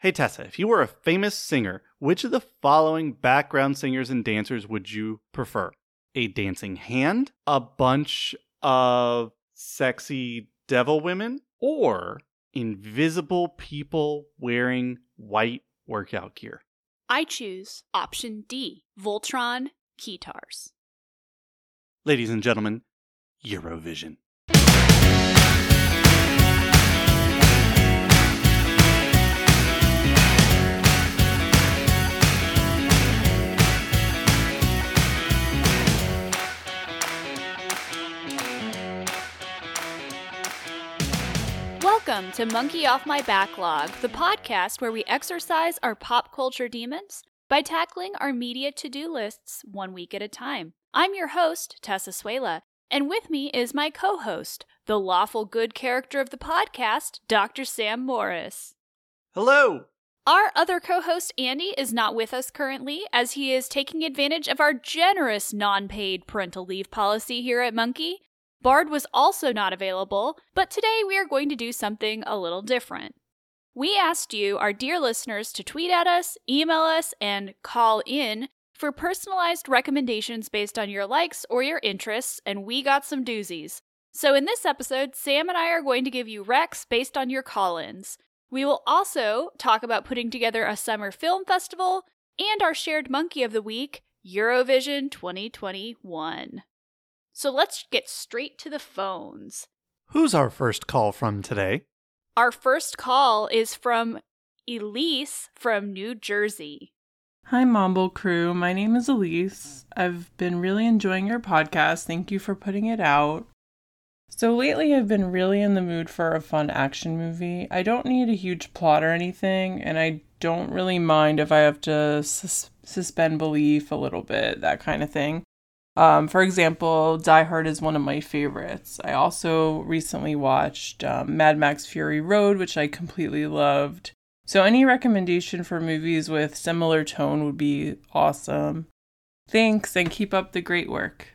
Hey Tessa, if you were a famous singer, which of the following background singers and dancers would you prefer? A dancing hand, a bunch of sexy devil women, or invisible people wearing white workout gear? I choose option D Voltron Keytars. Ladies and gentlemen, Eurovision. Welcome to Monkey Off My Backlog, the podcast where we exercise our pop culture demons by tackling our media to do lists one week at a time. I'm your host, Tessa Suela, and with me is my co host, the lawful good character of the podcast, Dr. Sam Morris. Hello! Our other co host, Andy, is not with us currently as he is taking advantage of our generous non paid parental leave policy here at Monkey. Bard was also not available, but today we are going to do something a little different. We asked you, our dear listeners, to tweet at us, email us, and call in for personalized recommendations based on your likes or your interests, and we got some doozies. So, in this episode, Sam and I are going to give you recs based on your call ins. We will also talk about putting together a summer film festival and our shared monkey of the week, Eurovision 2021. So let's get straight to the phones. Who's our first call from today? Our first call is from Elise from New Jersey. Hi, Mumble crew. My name is Elise. I've been really enjoying your podcast. Thank you for putting it out. So, lately, I've been really in the mood for a fun action movie. I don't need a huge plot or anything, and I don't really mind if I have to sus- suspend belief a little bit, that kind of thing. Um, for example, Die Hard is one of my favorites. I also recently watched um, Mad Max Fury Road, which I completely loved. So, any recommendation for movies with similar tone would be awesome. Thanks and keep up the great work.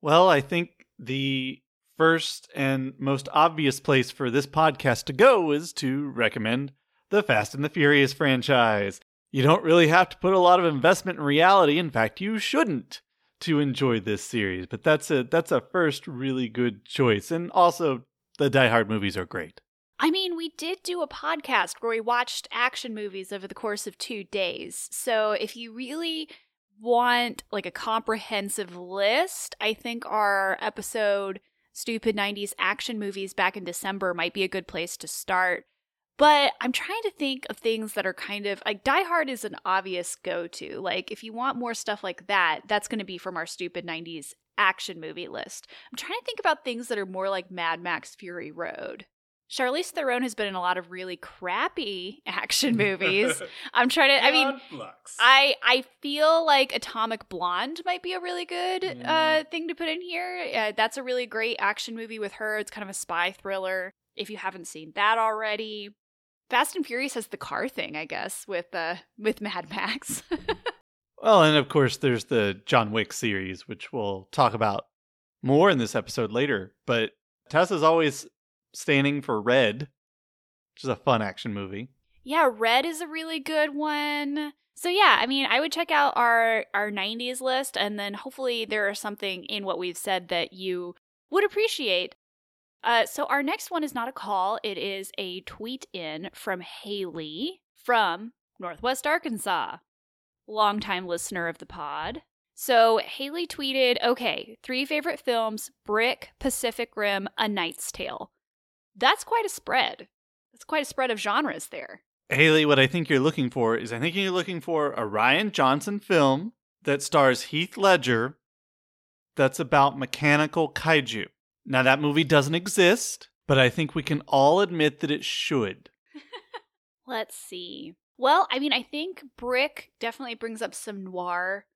Well, I think the first and most obvious place for this podcast to go is to recommend the Fast and the Furious franchise. You don't really have to put a lot of investment in reality. In fact, you shouldn't to enjoy this series. But that's a that's a first really good choice. And also the Die Hard movies are great. I mean, we did do a podcast where we watched action movies over the course of 2 days. So, if you really want like a comprehensive list, I think our episode Stupid 90s action movies back in December might be a good place to start. But I'm trying to think of things that are kind of like Die Hard is an obvious go to. Like, if you want more stuff like that, that's going to be from our stupid 90s action movie list. I'm trying to think about things that are more like Mad Max Fury Road. Charlize Theron has been in a lot of really crappy action movies. I'm trying to. I mean, I I feel like Atomic Blonde might be a really good uh, Mm. thing to put in here. Uh, that's a really great action movie with her. It's kind of a spy thriller. If you haven't seen that already, Fast and Furious has the car thing, I guess, with uh with Mad Max. Well, and of course there's the John Wick series, which we'll talk about more in this episode later. But Tessa's always standing for Red, which is a fun action movie. yeah, Red is a really good one. So yeah, I mean, I would check out our our 90s list and then hopefully there is something in what we've said that you would appreciate. Uh, so our next one is not a call, it is a tweet in from Haley from Northwest Arkansas. Longtime listener of the pod. So Haley tweeted, okay, three favorite films Brick, Pacific Rim, A Knight's Tale. That's quite a spread. That's quite a spread of genres there. Haley, what I think you're looking for is I think you're looking for a Rian Johnson film that stars Heath Ledger that's about mechanical kaiju. Now, that movie doesn't exist, but I think we can all admit that it should. Let's see. Well, I mean, I think Brick definitely brings up some noir,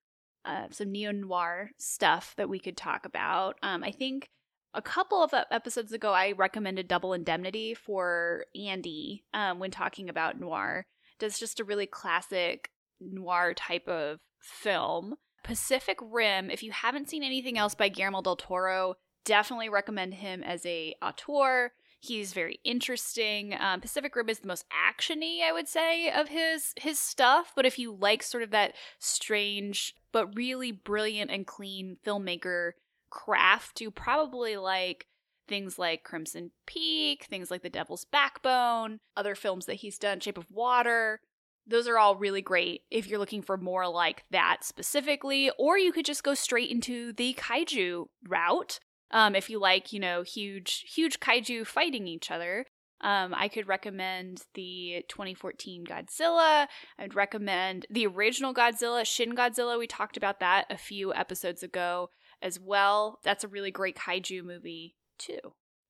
uh, some neo noir stuff that we could talk about. Um, I think a couple of episodes ago, I recommended Double Indemnity for Andy um, when talking about noir. Does just a really classic noir type of film. Pacific Rim, if you haven't seen anything else by Guillermo del Toro, definitely recommend him as a auteur. He's very interesting. Um, Pacific Rim is the most actiony, I would say, of his his stuff. But if you like sort of that strange but really brilliant and clean filmmaker craft, you probably like things like Crimson Peak, things like The Devil's Backbone, other films that he's done, Shape of Water. Those are all really great if you're looking for more like that specifically, or you could just go straight into the kaiju route. Um, if you like, you know, huge, huge kaiju fighting each other, um, I could recommend the 2014 Godzilla. I'd recommend the original Godzilla, Shin Godzilla. We talked about that a few episodes ago as well. That's a really great kaiju movie too.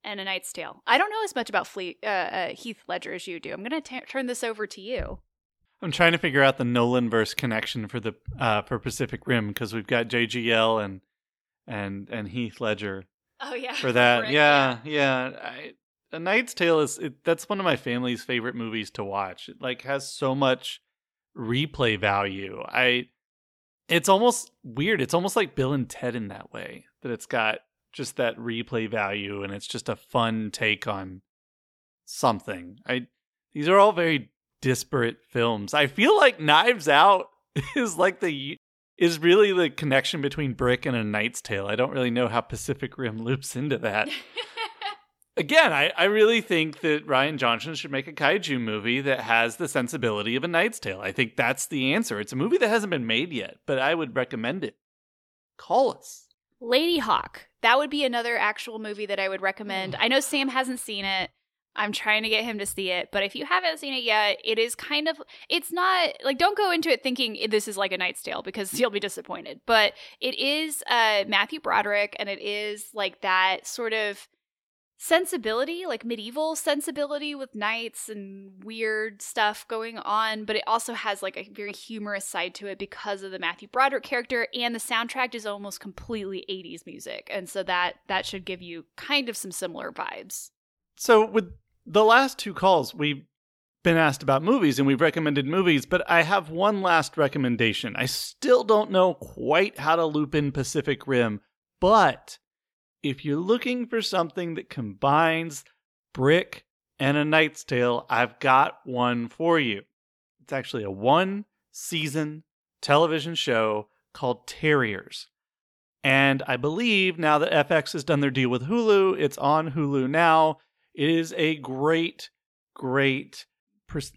And A Knight's Tale. I don't know as much about Fleet, uh, uh, Heath Ledger as you do. I'm going to turn this over to you. I'm trying to figure out the Nolan verse connection for the uh, for Pacific Rim because we've got JGL and and and Heath Ledger. Oh yeah, for that. yeah, yeah. yeah. I, a Knight's Tale is it, that's one of my family's favorite movies to watch. It like has so much replay value. I it's almost weird. It's almost like Bill and Ted in that way that it's got just that replay value and it's just a fun take on something. I these are all very disparate films. I feel like Knives Out is like the is really the connection between Brick and A Knight's Tale. I don't really know how Pacific Rim loops into that. Again, I, I really think that Rian Johnson should make a kaiju movie that has the sensibility of A Knight's Tale. I think that's the answer. It's a movie that hasn't been made yet, but I would recommend it. Call us. Ladyhawke. That would be another actual movie that I would recommend. Mm. I know Sam hasn't seen it. I'm trying to get him to see it, but if you haven't seen it yet, it is kind of it's not like don't go into it thinking this is like a Knight's Tale because you'll be disappointed. But it is uh Matthew Broderick and it is like that sort of sensibility, like medieval sensibility with knights and weird stuff going on, but it also has like a very humorous side to it because of the Matthew Broderick character and the soundtrack is almost completely 80s music. And so that that should give you kind of some similar vibes. So with the last two calls, we've been asked about movies and we've recommended movies, but I have one last recommendation. I still don't know quite how to loop in Pacific Rim, but if you're looking for something that combines Brick and A Knight's Tale, I've got one for you. It's actually a one season television show called Terriers. And I believe now that FX has done their deal with Hulu, it's on Hulu now. It is a great, great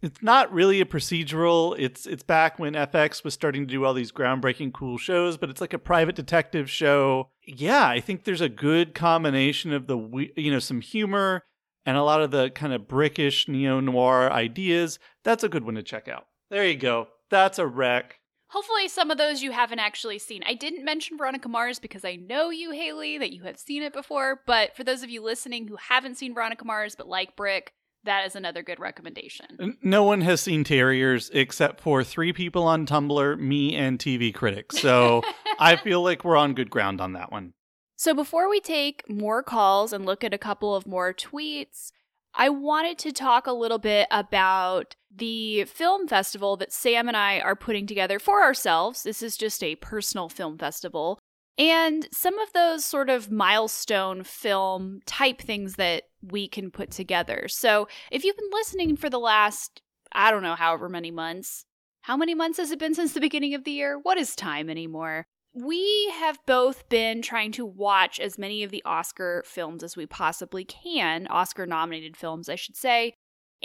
it's not really a procedural. It's it's back when FX was starting to do all these groundbreaking cool shows, but it's like a private detective show. Yeah, I think there's a good combination of the you know some humor and a lot of the kind of brickish neo noir ideas. That's a good one to check out. There you go. That's a rec. Hopefully, some of those you haven't actually seen. I didn't mention Veronica Mars because I know you, Haley, that you have seen it before. But for those of you listening who haven't seen Veronica Mars but like Brick, that is another good recommendation. No one has seen Terriers except for three people on Tumblr, me and TV critics. So I feel like we're on good ground on that one. So before we take more calls and look at a couple of more tweets, I wanted to talk a little bit about the film festival that Sam and I are putting together for ourselves. This is just a personal film festival and some of those sort of milestone film type things that we can put together. So, if you've been listening for the last, I don't know, however many months, how many months has it been since the beginning of the year? What is time anymore? We have both been trying to watch as many of the Oscar films as we possibly can, Oscar nominated films, I should say.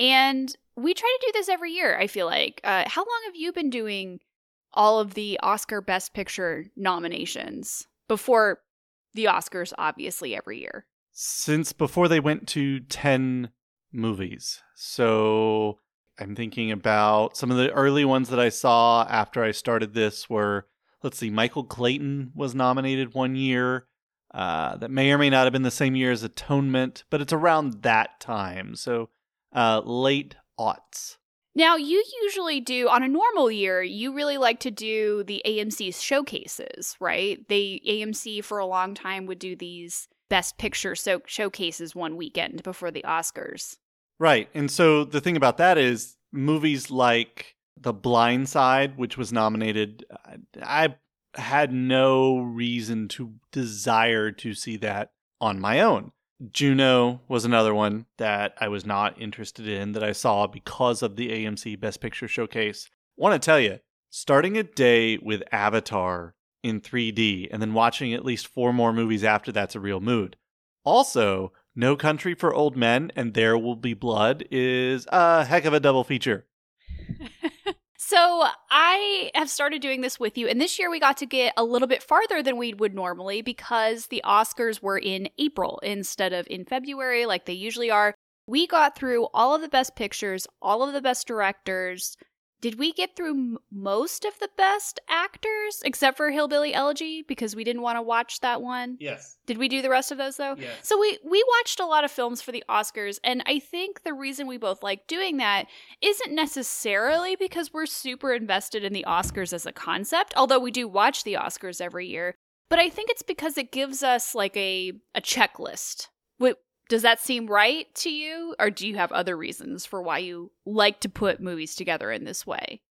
And we try to do this every year, I feel like. Uh, how long have you been doing all of the Oscar Best Picture nominations before the Oscars, obviously, every year. Since before they went to 10 movies. So I'm thinking about some of the early ones that I saw after I started this were, let's see, Michael Clayton was nominated one year. Uh, that may or may not have been the same year as Atonement, but it's around that time. So uh, late aughts. Now, you usually do, on a normal year, you really like to do the AMC showcases, right? They, AMC for a long time would do these best picture so- showcases one weekend before the Oscars. Right. And so the thing about that is movies like The Blind Side, which was nominated, I had no reason to desire to see that on my own. Juno was another one that I was not interested in that I saw because of the AMC Best Picture showcase. Want to tell you, starting a day with Avatar in 3D and then watching at least four more movies after that's a real mood. Also, No Country for Old Men and There Will Be Blood is a heck of a double feature. So I have started doing this with you, and this year we got to get a little bit farther than we would normally because the Oscars were in April instead of in February like they usually are. We got through all of the best pictures, all of the best directors, did we get through m- most of the best actors except for Hillbilly Elegy because we didn't want to watch that one? Yes. Did we do the rest of those though? Yes. So we we watched a lot of films for the Oscars and I think the reason we both like doing that isn't necessarily because we're super invested in the Oscars as a concept, although we do watch the Oscars every year, but I think it's because it gives us like a a checklist. Does that seem right to you? Or do you have other reasons for why you like to put movies together in this way?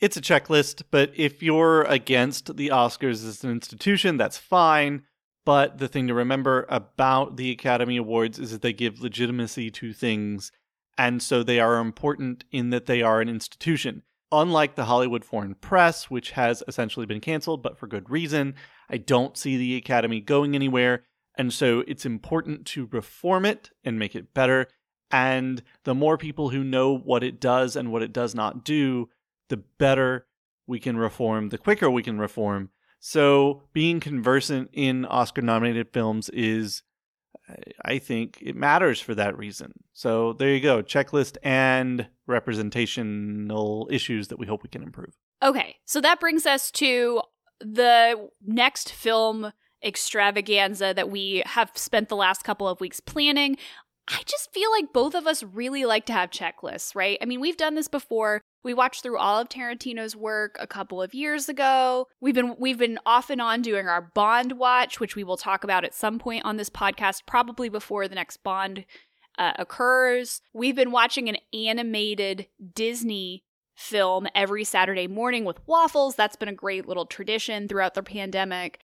It's a checklist, but if you're against the Oscars as an institution, that's fine. But the thing to remember about the Academy Awards is that they give legitimacy to things, and so they are important in that they are an institution. Unlike the Hollywood Foreign Press, which has essentially been canceled, but for good reason, I don't see the Academy going anywhere. And so it's important to reform it and make it better. And the more people who know what it does and what it does not do, the better we can reform, the quicker we can reform. So being conversant in Oscar nominated films is, I think, it matters for that reason. So there you go checklist and representational issues that we hope we can improve. Okay, so that brings us to the next film extravaganza that we have spent the last couple of weeks planning. I just feel like both of us really like to have checklists, right? I mean, we've done this before. We watched through all of Tarantino's work a couple of years ago. We've been we've been off and on doing our Bond watch, which we will talk about at some point on this podcast, probably before the next Bond uh, occurs. We've been watching an animated Disney film every Saturday morning with waffles. That's been a great little tradition throughout the pandemic.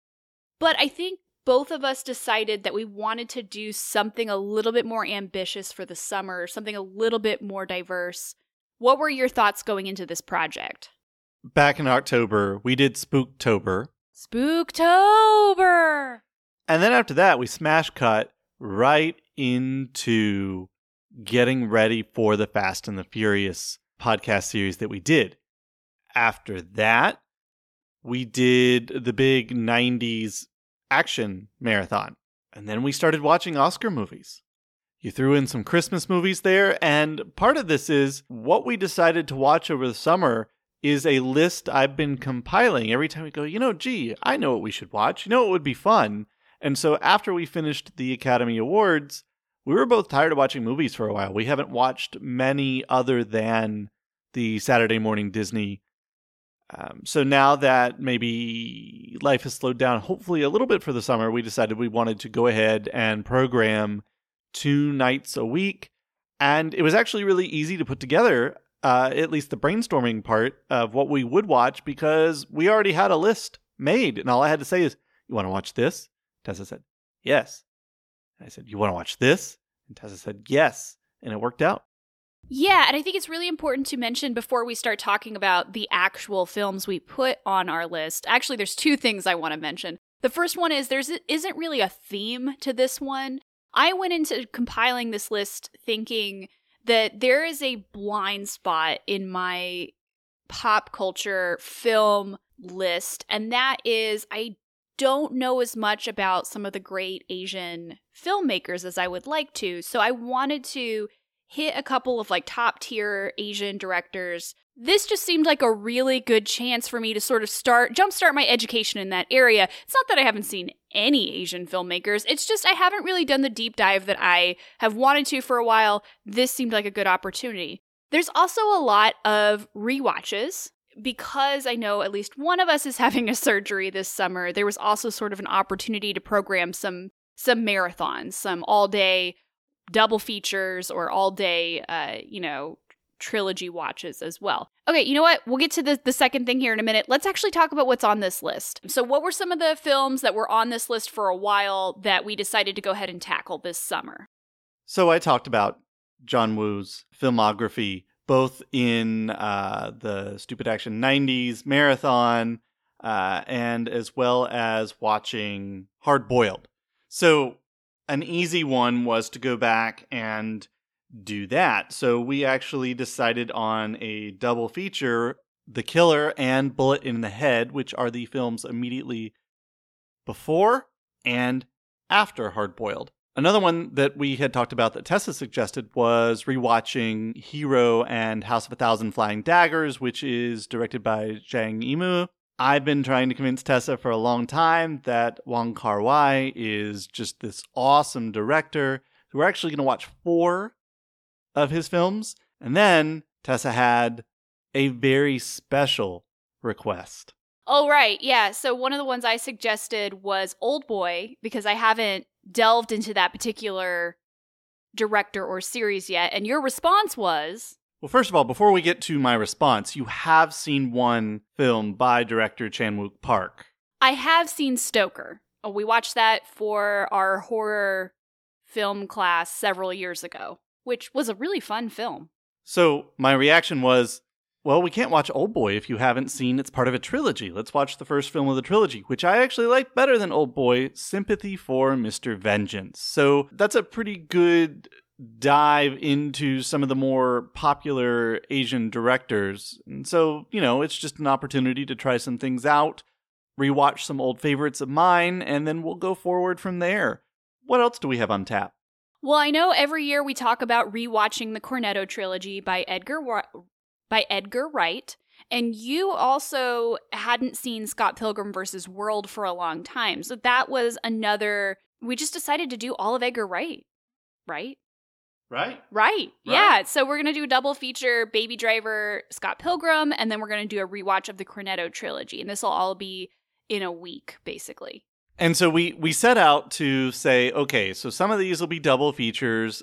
But I think both of us decided that we wanted to do something a little bit more ambitious for the summer, something a little bit more diverse. What were your thoughts going into this project? Back in October, we did Spooktober. Spooktober! And then after that, we smash cut right into getting ready for the Fast and the Furious podcast series that we did. After that, we did the big 90s action marathon. And then we started watching Oscar movies. You threw in some Christmas movies there, and part of this is what we decided to watch over the summer is a list I've been compiling every time we go, you know, gee, I know what we should watch. You know what would be fun? And so after we finished the Academy Awards, we were both tired of watching movies for a while. We haven't watched many other than the Saturday morning Disney um, so now that maybe life has slowed down, hopefully a little bit for the summer, we decided we wanted to go ahead and program two nights a week. And it was actually really easy to put together, uh, at least the brainstorming part of what we would watch, because we already had a list made. And all I had to say is, You want to watch this? Tessa said, Yes. And I said, You want to watch this? And Tessa said, Yes. And it worked out. Yeah, and I think it's really important to mention before we start talking about the actual films we put on our list. Actually, there's two things I want to mention. The first one is there isn't really a theme to this one. I went into compiling this list thinking that there is a blind spot in my pop culture film list, and that is I don't know as much about some of the great Asian filmmakers as I would like to. So I wanted to hit a couple of like top tier Asian directors. This just seemed like a really good chance for me to sort of start jumpstart my education in that area. It's not that I haven't seen any Asian filmmakers. It's just I haven't really done the deep dive that I have wanted to for a while. This seemed like a good opportunity. There's also a lot of re-watches because I know at least one of us is having a surgery this summer. There was also sort of an opportunity to program some some marathons, some all day double features or all day, uh, you know, trilogy watches as well. Okay, you know what? We'll get to the, the second thing here in a minute. Let's actually talk about what's on this list. So, what were some of the films that were on this list for a while that we decided to go ahead and tackle this summer? So, I talked about John Woo's filmography, both in uh, the Stupid Action 90s marathon uh, and as well as watching Hard Boiled. So, an easy one was to go back and do that. So we actually decided on a double feature The Killer and Bullet in the Head, which are the films immediately before and after Hard Boiled. Another one that we had talked about that Tessa suggested was rewatching Hero and House of a Thousand Flying Daggers, which is directed by Zhang Yimou. I've been trying to convince Tessa for a long time that Wong Kar Wai is just this awesome director. So we're actually going to watch four of his films. And then Tessa had a very special request. Oh, right. Yeah. So one of the ones I suggested was Old Boy because I haven't delved into that particular director or series yet. And your response was. Well, first of all, before we get to my response, you have seen one film by director Chan Wook Park. I have seen Stoker. Oh, we watched that for our horror film class several years ago which was a really fun film. So my reaction was, well, we can't watch Old Boy if you haven't seen it's part of a trilogy. Let's watch the first film of the trilogy, which I actually like better than Old Boy, Sympathy for Mr. Vengeance. So that's a pretty good dive into some of the more popular Asian directors. And so, you know, it's just an opportunity to try some things out, rewatch some old favorites of mine, and then we'll go forward from there. What else do we have on tap? Well, I know every year we talk about rewatching the Cornetto trilogy by Edgar by Edgar Wright, and you also hadn't seen Scott Pilgrim versus World for a long time. So that was another we just decided to do all of Edgar Wright, right? Right. Right. right. Yeah. So we're going to do a double feature Baby Driver, Scott Pilgrim, and then we're going to do a rewatch of the Cornetto trilogy. And this will all be in a week, basically. And so we we set out to say, okay, so some of these will be double features.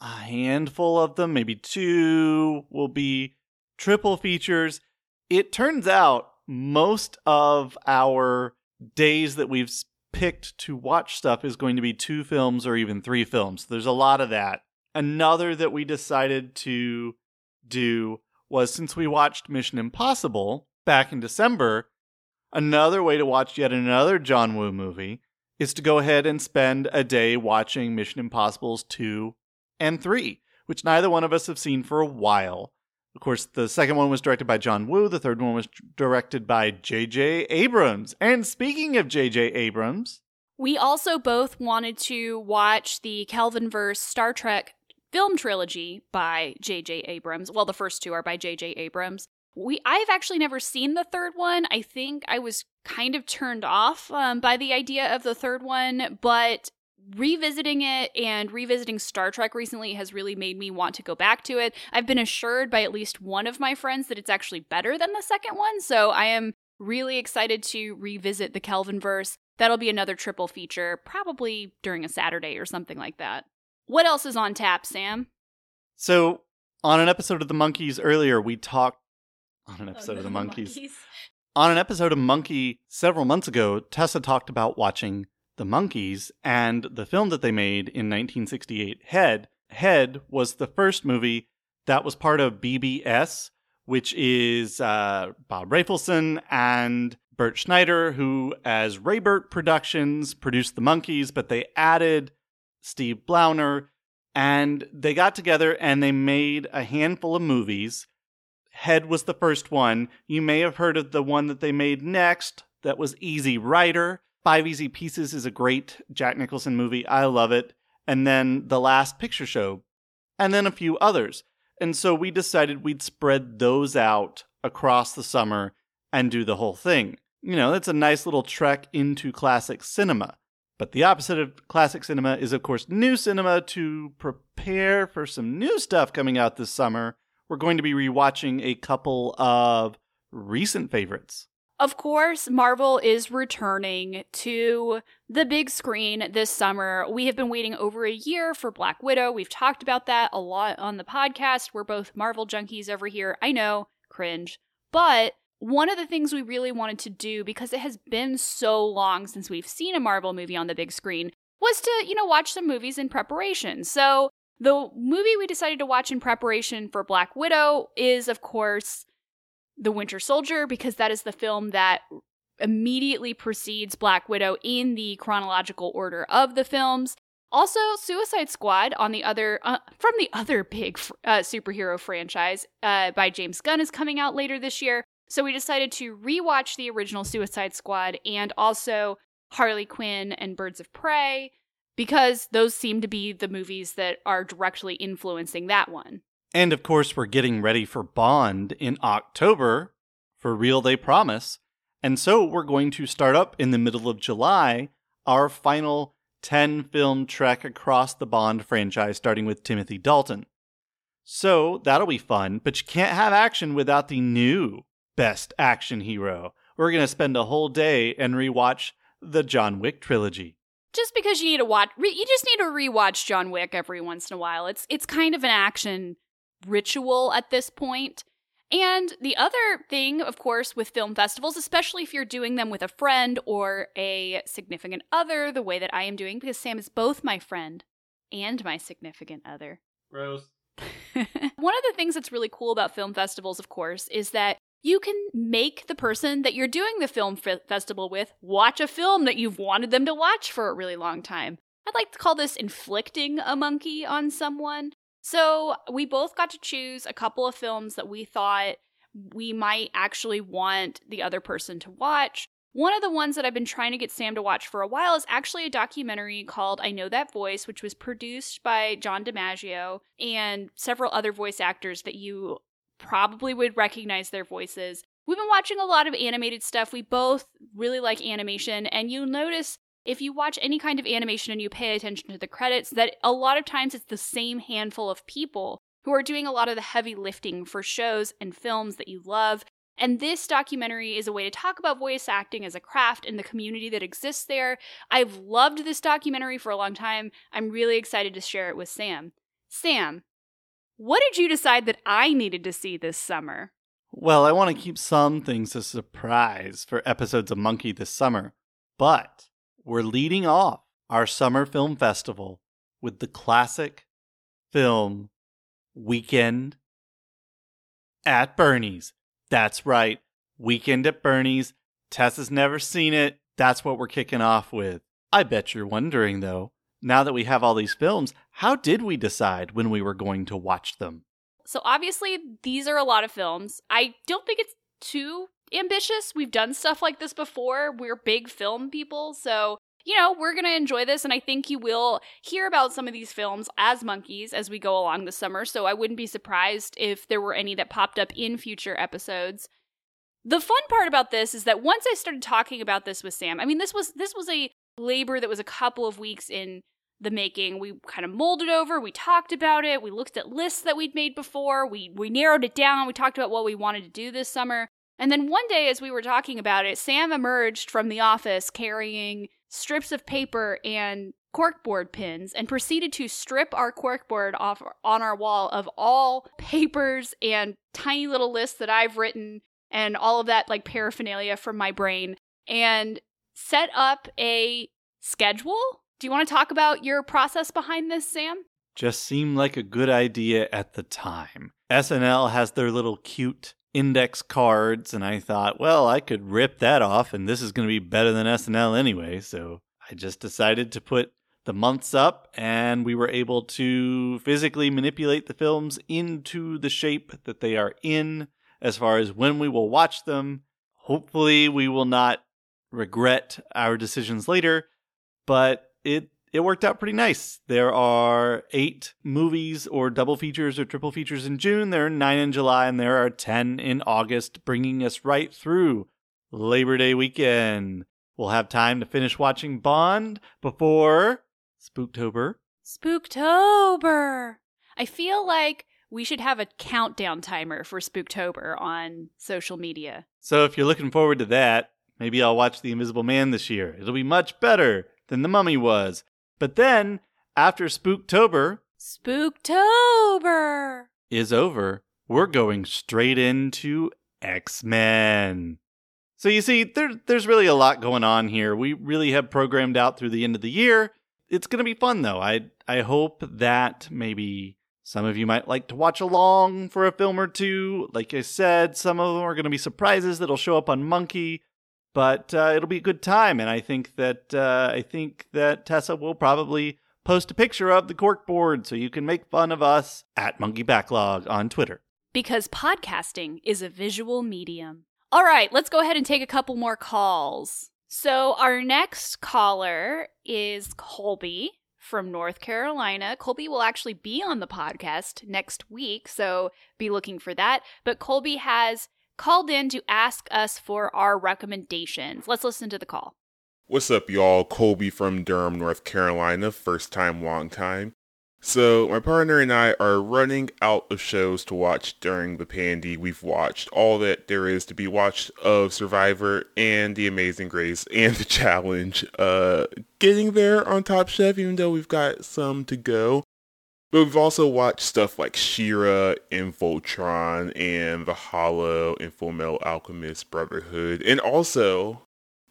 A handful of them, maybe two, will be triple features. It turns out most of our days that we've picked to watch stuff is going to be two films or even three films. There's a lot of that. Another that we decided to do was since we watched Mission Impossible back in December, Another way to watch yet another John Woo movie is to go ahead and spend a day watching Mission Impossibles 2 and 3, which neither one of us have seen for a while. Of course, the second one was directed by John Woo, the third one was directed by J.J. Abrams. And speaking of J.J. Abrams, we also both wanted to watch the Kelvinverse Star Trek film trilogy by J.J. Abrams. Well, the first two are by J.J. Abrams we I've actually never seen the third one. I think I was kind of turned off um, by the idea of the third one, but revisiting it and revisiting Star Trek recently has really made me want to go back to it. I've been assured by at least one of my friends that it's actually better than the second one, so I am really excited to revisit the Kelvinverse. That'll be another triple feature, probably during a Saturday or something like that. What else is on tap, Sam? So, on an episode of The Monkeys earlier, we talked on an episode oh, no, of the monkeys. On an episode of Monkey several months ago, Tessa talked about watching The Monkees and the film that they made in 1968, Head. Head was the first movie that was part of BBS, which is uh, Bob Rafelson and Bert Schneider, who, as Raybert Productions, produced The Monkees, but they added Steve Blauner, and they got together and they made a handful of movies Head was the first one. You may have heard of the one that they made next that was Easy Rider. Five Easy Pieces is a great Jack Nicholson movie. I love it. And then The Last Picture Show. And then a few others. And so we decided we'd spread those out across the summer and do the whole thing. You know, it's a nice little trek into classic cinema. But the opposite of classic cinema is, of course, new cinema to prepare for some new stuff coming out this summer we're going to be rewatching a couple of recent favorites. Of course, Marvel is returning to the big screen this summer. We have been waiting over a year for Black Widow. We've talked about that a lot on the podcast. We're both Marvel junkies over here. I know, cringe. But one of the things we really wanted to do, because it has been so long since we've seen a Marvel movie on the big screen, was to, you know, watch some movies in preparation. So the movie we decided to watch in preparation for Black Widow is, of course, The Winter Soldier, because that is the film that immediately precedes Black Widow in the chronological order of the films. Also, Suicide Squad on the other uh, from the other big uh, superhero franchise uh, by James Gunn is coming out later this year. So we decided to rewatch the original Suicide Squad and also Harley Quinn and Birds of Prey because those seem to be the movies that are directly influencing that one. And of course, we're getting ready for Bond in October. For real, they promise. And so we're going to start up in the middle of July our final 10 film trek across the Bond franchise, starting with Timothy Dalton. So that'll be fun, but you can't have action without the new best action hero. We're going to spend a whole day and rewatch the John Wick trilogy. Just because you need to watch, you just need to rewatch John Wick every once in a while. It's it's kind of an action ritual at this point. And the other thing, of course, with film festivals, especially if you're doing them with a friend or a significant other, the way that I am doing, because Sam is both my friend and my significant other. Gross. One of the things that's really cool about film festivals, of course, is that you can make the person that you're doing the film f- festival with watch a film that you've wanted them to watch for a really long time. I'd like to call this inflicting a monkey on someone. So, we both got to choose a couple of films that we thought we might actually want the other person to watch. One of the ones that I've been trying to get Sam to watch for a while is actually a documentary called I Know That Voice, which was produced by John DiMaggio and several other voice actors that you probably would recognize their voices. We've been watching a lot of animated stuff. We both really like animation, and you'll notice if you watch any kind of animation and you pay attention to the credits that a lot of times it's the same handful of people who are doing a lot of the heavy lifting for shows and films that you love. And this documentary is a way to talk about voice acting as a craft and the community that exists there. I've loved this documentary for a long time. I'm really excited to share it with Sam. Sam, what did you decide that I needed to see this summer? Well, I want to keep some things a surprise for episodes of Monkey this summer, but we're leading off our summer film festival with the classic film Weekend at Bernie's. That's right, Weekend at Bernie's. Tess has never seen it. That's what we're kicking off with. I bet you're wondering, though, now that we have all these films, how did we decide when we were going to watch them? So, obviously, these are a lot of films. I don't think it's too ambitious. We've done stuff like this before. We're big film people. So, you know, we're going to enjoy this. And I think you will hear about some of these films as monkeys as we go along the summer. So, I wouldn't be surprised if there were any that popped up in future episodes. The fun part about this is that once I started talking about this with Sam, I mean, this was this was a labor that was a couple of weeks in the making. We kind of molded over, we talked about it, we looked at lists that we'd made before, we we narrowed it down, we talked about what we wanted to do this summer. And then one day as we were talking about it, Sam emerged from the office carrying strips of paper and corkboard pins and proceeded to strip our corkboard off on our wall of all papers and tiny little lists that I've written and all of that like paraphernalia from my brain and set up a schedule. Do you want to talk about your process behind this, Sam? Just seemed like a good idea at the time. SNL has their little cute index cards, and I thought, well, I could rip that off, and this is going to be better than SNL anyway. So I just decided to put the months up, and we were able to physically manipulate the films into the shape that they are in as far as when we will watch them. Hopefully, we will not regret our decisions later, but it it worked out pretty nice. There are eight movies or double features or triple features in June. There are nine in July, and there are 10 in August, bringing us right through Labor Day weekend. We'll have time to finish watching Bond before Spooktober. Spooktober. I feel like we should have a countdown timer for Spooktober on social media. So if you're looking forward to that, maybe I'll watch The Invisible Man this year. It'll be much better than The Mummy was. But then, after Spooktober Spooktober is over, we're going straight into X Men. So you see, there, there's really a lot going on here. We really have programmed out through the end of the year. It's going to be fun, though. I I hope that maybe some of you might like to watch along for a film or two. Like I said, some of them are going to be surprises that'll show up on Monkey, but uh, it'll be a good time. And I think that uh, I think that Tessa will probably post a picture of the cork board so you can make fun of us at Monkey Backlog on Twitter. Because podcasting is a visual medium. All right, let's go ahead and take a couple more calls. So, our next caller is Colby from North Carolina. Colby will actually be on the podcast next week, so be looking for that. But Colby has called in to ask us for our recommendations. Let's listen to the call. What's up, y'all? Colby from Durham, North Carolina. First time, long time. So, my partner and I are running out of shows to watch during the pandy. We've watched all that there is to be watched of Survivor and The Amazing Race and The Challenge. Uh, getting there on Top Chef, even though we've got some to go. But we've also watched stuff like She-Ra and Voltron and The Hollow and Alchemist Brotherhood. And also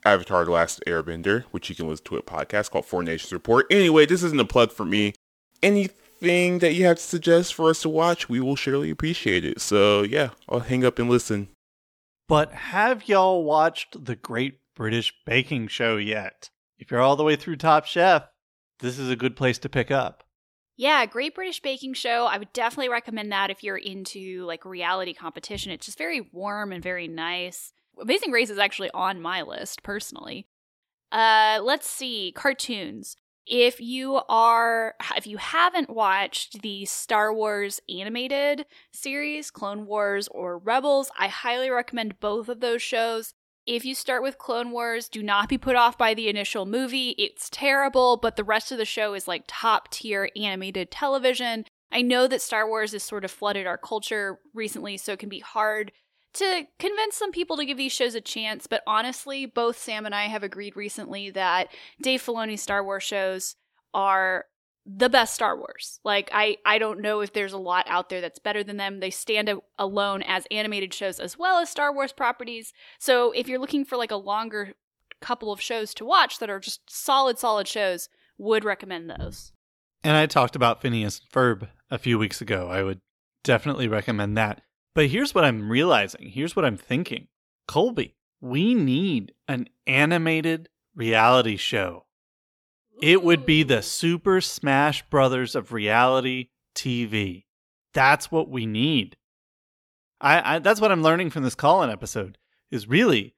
Avatar The Last Airbender, which you can listen to a podcast called Four Nations Report. Anyway, this isn't a plug for me. Anything that you have to suggest for us to watch, we will surely appreciate it. So yeah, I'll hang up and listen. But have y'all watched the Great British Baking Show yet? If you're all the way through Top Chef, this is a good place to pick up. Yeah, Great British Baking Show. I would definitely recommend that if you're into like reality competition. It's just very warm and very nice. Amazing Race is actually on my list personally. Uh, let's see, cartoons. If you are if you haven't watched the Star Wars animated series, Clone Wars or Rebels, I highly recommend both of those shows. If you start with Clone Wars, do not be put off by the initial movie. It's terrible, but the rest of the show is like top tier animated television. I know that Star Wars has sort of flooded our culture recently, so it can be hard to convince some people to give these shows a chance, but honestly, both Sam and I have agreed recently that Dave Filoni's Star Wars shows are the best Star Wars. Like I I don't know if there's a lot out there that's better than them. They stand a- alone as animated shows as well as Star Wars properties. So if you're looking for like a longer couple of shows to watch that are just solid solid shows, would recommend those. And I talked about Phineas and Ferb a few weeks ago. I would definitely recommend that. But here's what I'm realizing. Here's what I'm thinking. Colby, we need an animated reality show. It would be the Super Smash Brothers of reality TV. That's what we need. I, I that's what I'm learning from this call-in episode is really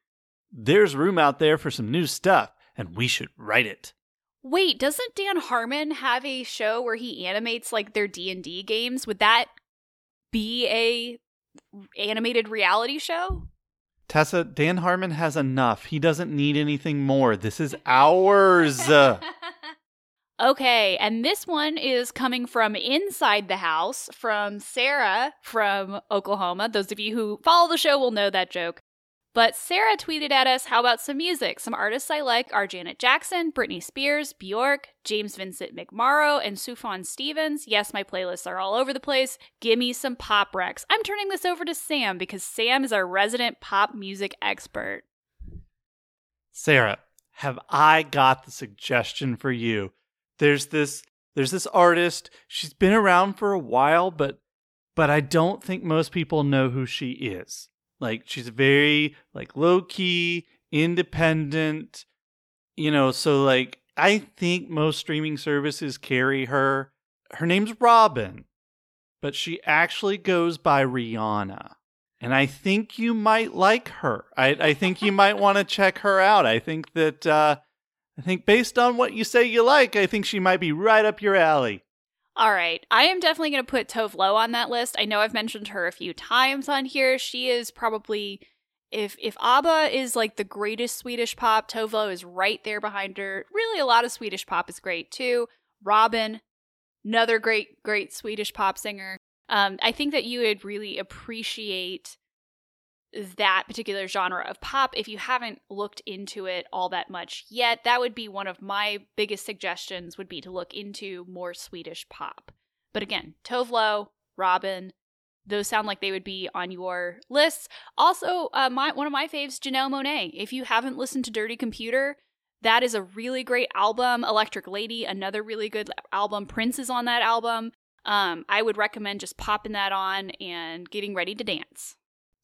there's room out there for some new stuff and we should write it. Wait, doesn't Dan Harmon have a show where he animates like their D&D games? Would that be a animated reality show? Tessa, Dan Harmon has enough. He doesn't need anything more. This is ours. okay, and this one is coming from inside the house from Sarah from Oklahoma. Those of you who follow the show will know that joke. But Sarah tweeted at us, How about some music? Some artists I like are Janet Jackson, Britney Spears, Bjork, James Vincent McMorrow, and Sufjan Stevens. Yes, my playlists are all over the place. Give me some pop recs. I'm turning this over to Sam because Sam is our resident pop music expert. Sarah, have I got the suggestion for you? There's this there's this artist. She's been around for a while, but but I don't think most people know who she is. Like she's very like low key, independent, you know, so like I think most streaming services carry her. Her name's Robyn, but she actually goes by Rihanna. And I think you might like her. I, I think you might want to check her out. I think that uh, I think based on what you say you like, I think she might be right up your alley. All right. I am definitely going to put Tove Lo on that list. I know I've mentioned her a few times on here. She is probably if if ABBA is like the greatest Swedish pop, Tove Lo is right there behind her. Really a lot of Swedish pop is great too. Robyn, another great great Swedish pop singer. Um, I think that you would really appreciate that particular genre of pop if you haven't looked into it all that much yet that would be one of my biggest suggestions would be to look into more swedish pop. But again tove lo robyn those sound like they would be on your lists. Also uh, my one of my faves janelle monáe. If you haven't listened to dirty computer that is a really great album. Electric lady another really good album. Prince is on that album. Um, i would recommend just popping that on and getting ready to dance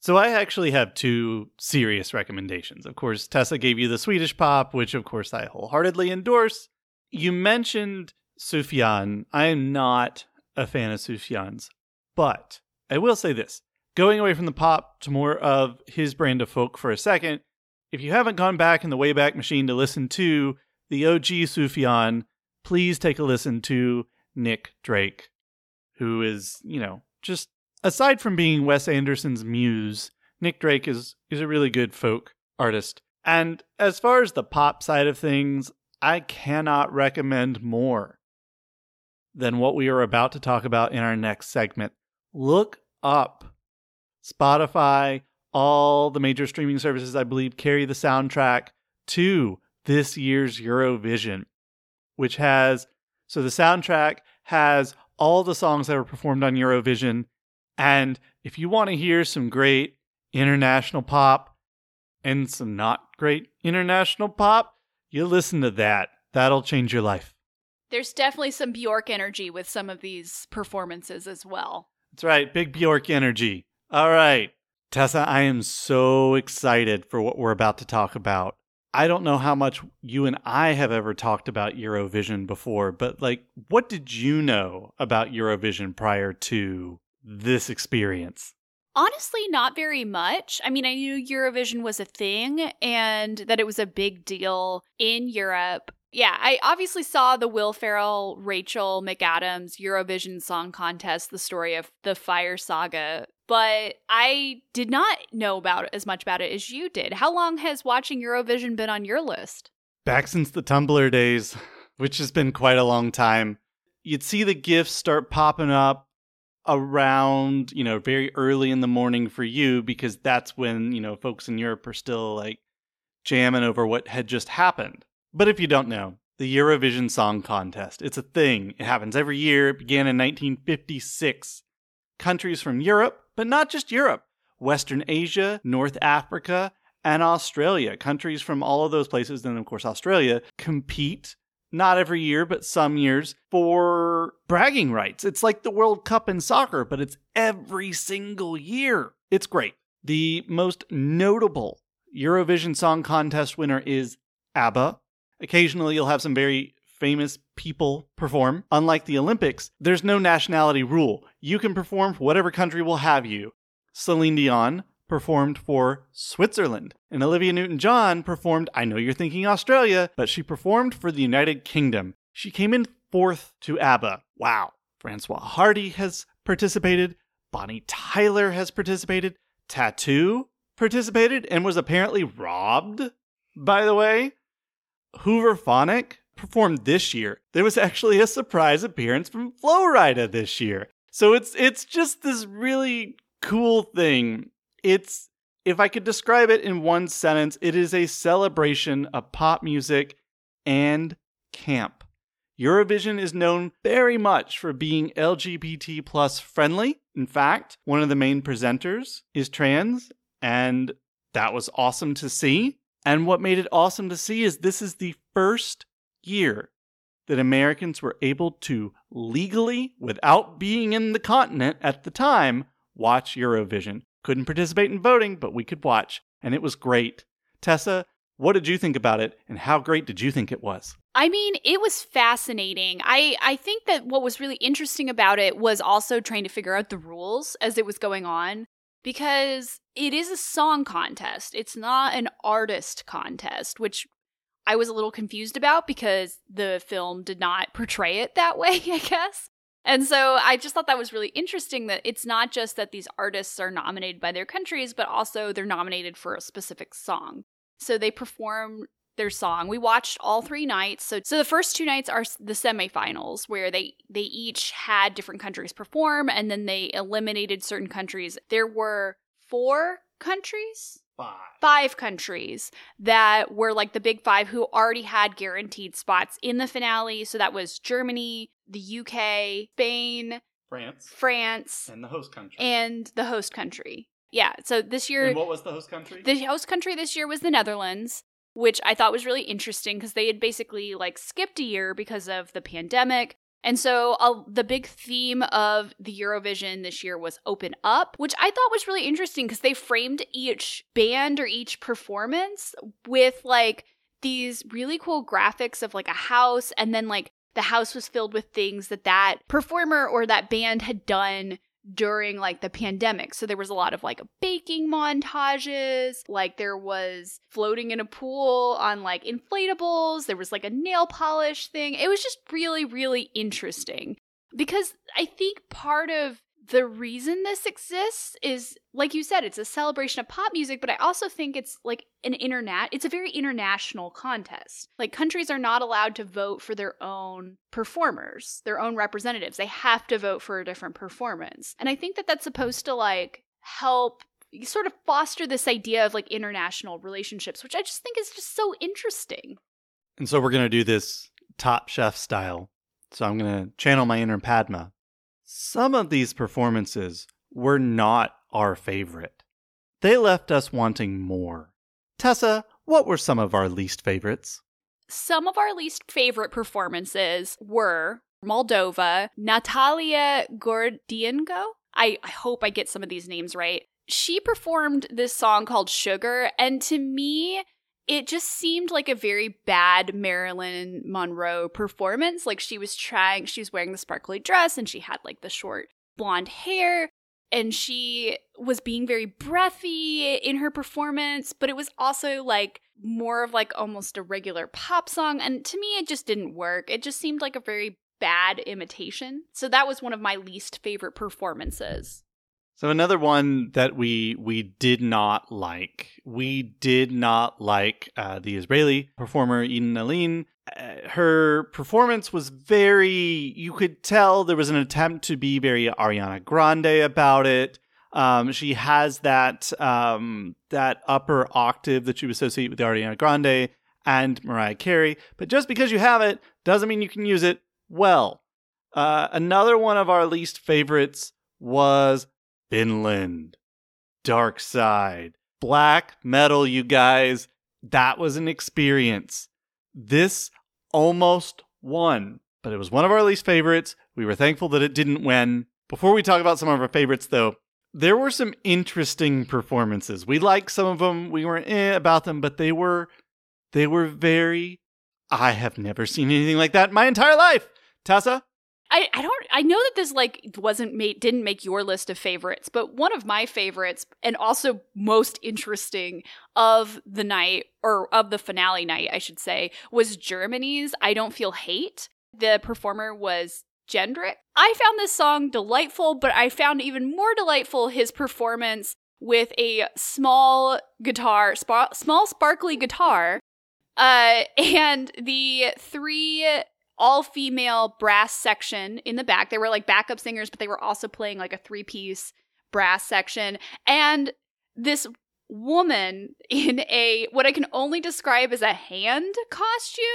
So I actually have two serious recommendations. Of course, Tessa gave you the Swedish pop, which of course I wholeheartedly endorse. You mentioned Sufjan. I am not a fan of Sufjan's, but I will say this. Going away from the pop to more of his brand of folk for a second, if you haven't gone back in the Wayback Machine to listen to the OG Sufjan, please take a listen to Nick Drake, who is, you know, just aside from being Wes Anderson's muse, Nick Drake is is a really good folk artist. And as far as the pop side of things, I cannot recommend more than what we are about to talk about in our next segment. Look up Spotify, all the major streaming services I believe carry the soundtrack to this year's Eurovision, which has so the soundtrack has all the songs that were performed on Eurovision and if you want to hear some great international pop and some not great international pop, you listen to that. That'll change your life. There's definitely some Bjork energy with some of these performances as well. That's right, big Bjork energy. All right. Tessa, I am so excited for what we're about to talk about. I don't know how much you and I have ever talked about Eurovision before, but like, what did you know about Eurovision prior to this experience? Honestly, not very much. I mean, I knew Eurovision was a thing and that it was a big deal in Europe. Yeah, I obviously saw the Will Ferrell, Rachel McAdams Eurovision Song Contest, the story of the Fire Saga, but I did not know about as much about it as you did. How long has watching Eurovision been on your list? Back since the Tumblr days, which has been quite a long time. You'd see the gifts start popping up around, you know, very early in the morning for you because that's when, you know, folks in Europe are still like jamming over what had just happened. But if you don't know, the Eurovision Song Contest, it's a thing. It happens every year. It began in 1956. Countries from Europe, but not just Europe, Western Asia, North Africa, and Australia. Countries from all of those places, and of course Australia, compete not every year, but some years, for bragging rights. It's like the World Cup in soccer, but it's every single year. It's great. The most notable Eurovision Song Contest winner is ABBA. Occasionally, you'll have some very famous people perform. Unlike the Olympics, there's no nationality rule. You can perform for whatever country will have you. Celine Dion performed for Switzerland. And Olivia Newton John performed, I know you're thinking Australia, but she performed for the United Kingdom. She came in fourth to ABBA. Wow. Françoise Hardy has participated. Bonnie Tyler has participated. t.A.T.u. participated and was apparently robbed, by the way. Hooverphonic performed this year. There was actually a surprise appearance from Flo Rida this year. So it's it's just this really cool thing it's if I could describe it in one sentence, it is a celebration of pop music and camp. Eurovision is known very much for being LGBT plus friendly. In fact, one of the main presenters is trans, and that was awesome to see. And what made it awesome to see is this is the first year that Americans were able to legally, without being in the continent at the time, watch Eurovision. Couldn't participate in voting, but we could watch, and it was great. Tessa, what did you think about it, and how great did you think it was? I mean, it was fascinating. I, I think that what was really interesting about it was also trying to figure out the rules as it was going on because it is a song contest. It's not an artist contest, which I was a little confused about because the film did not portray it that way, I guess. And so I just thought that was really interesting that it's not just that these artists are nominated by their countries, but also they're nominated for a specific song. So they perform their song. We watched all three nights. So so the first two nights are the semifinals where they they each had different countries perform and then they eliminated certain countries. There were four countries Five. five countries that were like the big five who already had guaranteed spots in the finale. So that was Germany, the UK, Spain, France France, and the host country. and the host country. Yeah. So this year, And what was the host country? the host country this year was the Netherlands, which I thought was really interesting because they had basically like skipped a year because of the pandemic. And so uh, the big theme of the Eurovision this year was open up, which I thought was really interesting because they framed each band or each performance with like these really cool graphics of like a house and then like the house was filled with things that that performer or that band had done during like the pandemic. So there was a lot of like baking montages, like there was floating in a pool on like inflatables, there was like a nail polish thing. It was just really really interesting because I think part of the reason this exists is like you said it's a celebration of pop music but i also think it's like an internet it's a very international contest like countries are not allowed to vote for their own performers their own representatives they have to vote for a different performance and i think that that's supposed to like help sort of foster this idea of like international relationships which i just think is just so interesting And so we're going to do this Top Chef style. So I'm going to channel my inner Padma. Some of these performances were not our favorite. They left us wanting more. Tessa, what were some of our least favorites? Some of our least favorite performances were Moldova, Natalia Gordienko. I, I hope I get some of these names right. She performed this song called Sugar, and to me, it just seemed like a very bad Marilyn Monroe performance. Like she was trying, she was wearing the sparkly dress and she had like the short blonde hair and she was being very breathy in her performance, but it was also like more of like almost a regular pop song. And to me, it just didn't work. It just seemed like a very bad imitation. So that was one of my least favorite performances. So another one that we we did not like. We did not like uh, the Israeli performer Eden Alene. Uh, her performance was very. You could tell there was an attempt to be very Ariana Grande about it. Um, she has that um, that upper octave that you associate with Ariana Grande and Mariah Carey. But just because you have it doesn't mean you can use it well. Uh, another one of our least favorites was Finland. Dark Side. Black metal, you guys. That was an experience. This almost won, but it was one of our least favorites. We were thankful that it didn't win. Before we talk about some of our favorites, though, there were some interesting performances. We liked some of them. We weren't eh about them, but they were they were very I have never seen anything like that in my entire life. Tessa? I, I don't I know that this like wasn't made didn't make your list of favorites, but one of my favorites and also most interesting of the night or of the finale night, I should say, was Germany's I Don't Feel Hate. The performer was Jendrik. I found this song delightful, but I found even more delightful his performance with a small guitar, spa- small sparkly guitar, uh, and the three all female brass section in the back. They were like backup singers, but they were also playing like a three piece brass section. And this woman in a what I can only describe as a hand costume.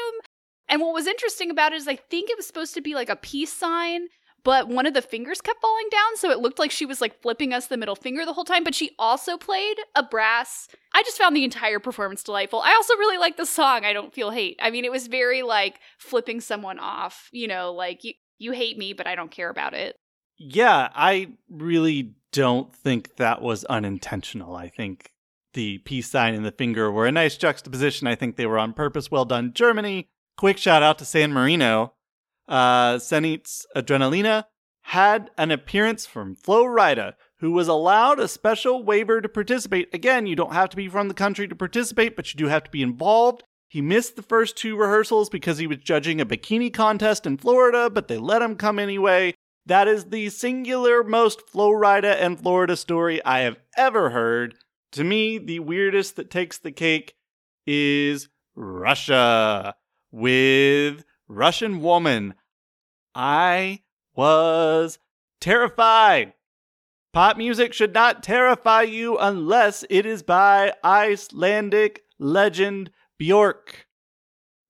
And what was interesting about it is I think it was supposed to be like a peace sign, but one of the fingers kept falling down, so it looked like she was like flipping us the middle finger the whole time. But she also played a brass. I just found the entire performance delightful. I also really like the song. I don't feel hate. I mean, it was very like flipping someone off. You know, like you you hate me, but I don't care about it. Yeah, I really don't think that was unintentional. I think the peace sign and the finger were a nice juxtaposition. I think they were on purpose. Well done, Germany. Quick shout out to San Marino. Uh, Senit's Adrenalina had an appearance from Flo Rida, who was allowed a special waiver to participate. Again, you don't have to be from the country to participate, but you do have to be involved. He missed the first two rehearsals because he was judging a bikini contest in Florida, but they let him come anyway. That is the singular most Flo Rida and Florida story I have ever heard. To me, the weirdest that takes the cake is Russia with Russian Woman. I was terrified. Pop music should not terrify you unless it is by Icelandic legend Bjork.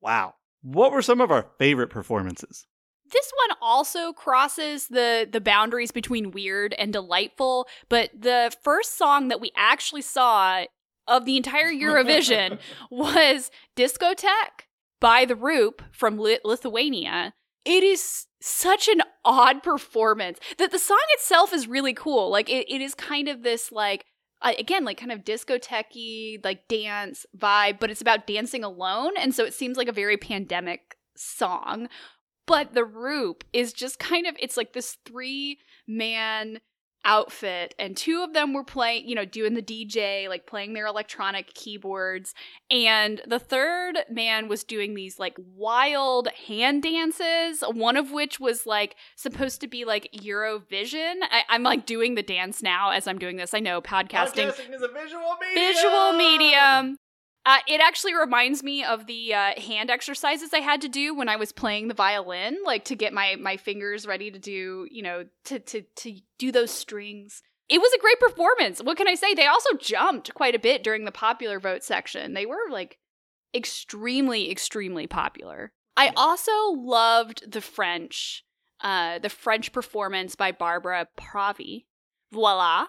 Wow. What were some of our favorite performances? This one also crosses the the boundaries between weird and delightful, but the first song that we actually saw of the entire Eurovision was Discotheque by The Roop from Lithuania. It is such an odd performance that the song itself is really cool. Like it, it is kind of this like again like kind of discotheque like dance vibe, but it's about dancing alone, and so it seems like a very pandemic song. But the Roop is just kind of it's like this three man outfit and two of them were playing you know doing the dj like playing their electronic keyboards. And the third man was doing these like wild hand dances one of which was like supposed to be like eurovision. I, am like doing the dance now as i'm doing this. I know podcasting, podcasting is a visual medium. Visual medium uh, it actually reminds me of the uh, hand exercises I had to do when I was playing the violin, like to get my my fingers ready to do, you know, to to to do those strings. It was a great performance. What can I say? They also jumped quite a bit during the popular vote section. They were like extremely extremely popular. I also loved the French, uh, the French performance by Barbara Pravi. Voila.